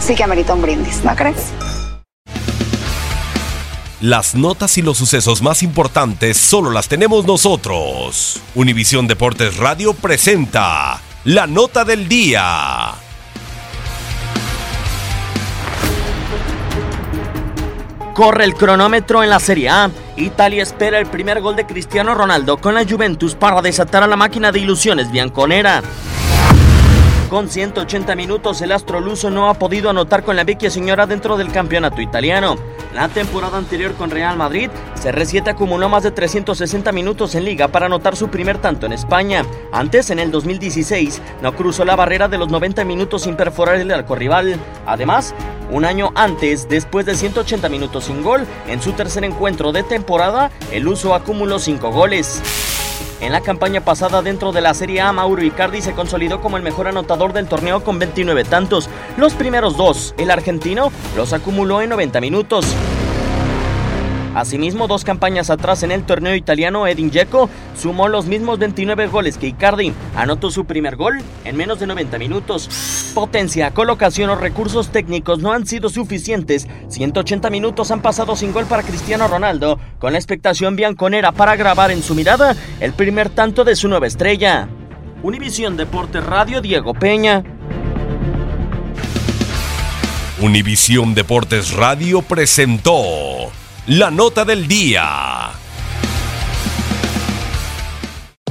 sí que amerita un brindis, ¿no crees? Las notas y los sucesos más importantes solo las tenemos nosotros. Univisión Deportes Radio presenta la nota del día. Corre el cronómetro en la Serie A. Italia espera el primer gol de Cristiano Ronaldo con la Juventus para desatar a la máquina de ilusiones bianconera. Con 180 minutos, el astro luso no ha podido anotar con la vecchia señora dentro del campeonato italiano. La temporada anterior con Real Madrid, CR7 acumuló más de 360 minutos en liga para anotar su primer tanto en España. Antes, en el 2016, no cruzó la barrera de los 90 minutos sin perforar el arco rival. Además, un año antes, después de 180 minutos sin gol, en su tercer encuentro de temporada, el uso acumuló 5 goles. En la campaña pasada dentro de la Serie A, Mauro Icardi se consolidó como el mejor anotador del torneo con 29 tantos. Los primeros dos, el argentino, los acumuló en 90 minutos. Asimismo, dos campañas atrás en el torneo italiano, Edin Dzeko sumó los mismos 29 goles que Icardi. Anotó su primer gol en menos de 90 minutos. Potencia, colocación o recursos técnicos no han sido suficientes. 180 minutos han pasado sin gol para Cristiano Ronaldo, con la expectación bianconera para grabar en su mirada el primer tanto de su nueva estrella. Univisión Deportes Radio, Diego Peña. Univisión Deportes Radio presentó la nota del día.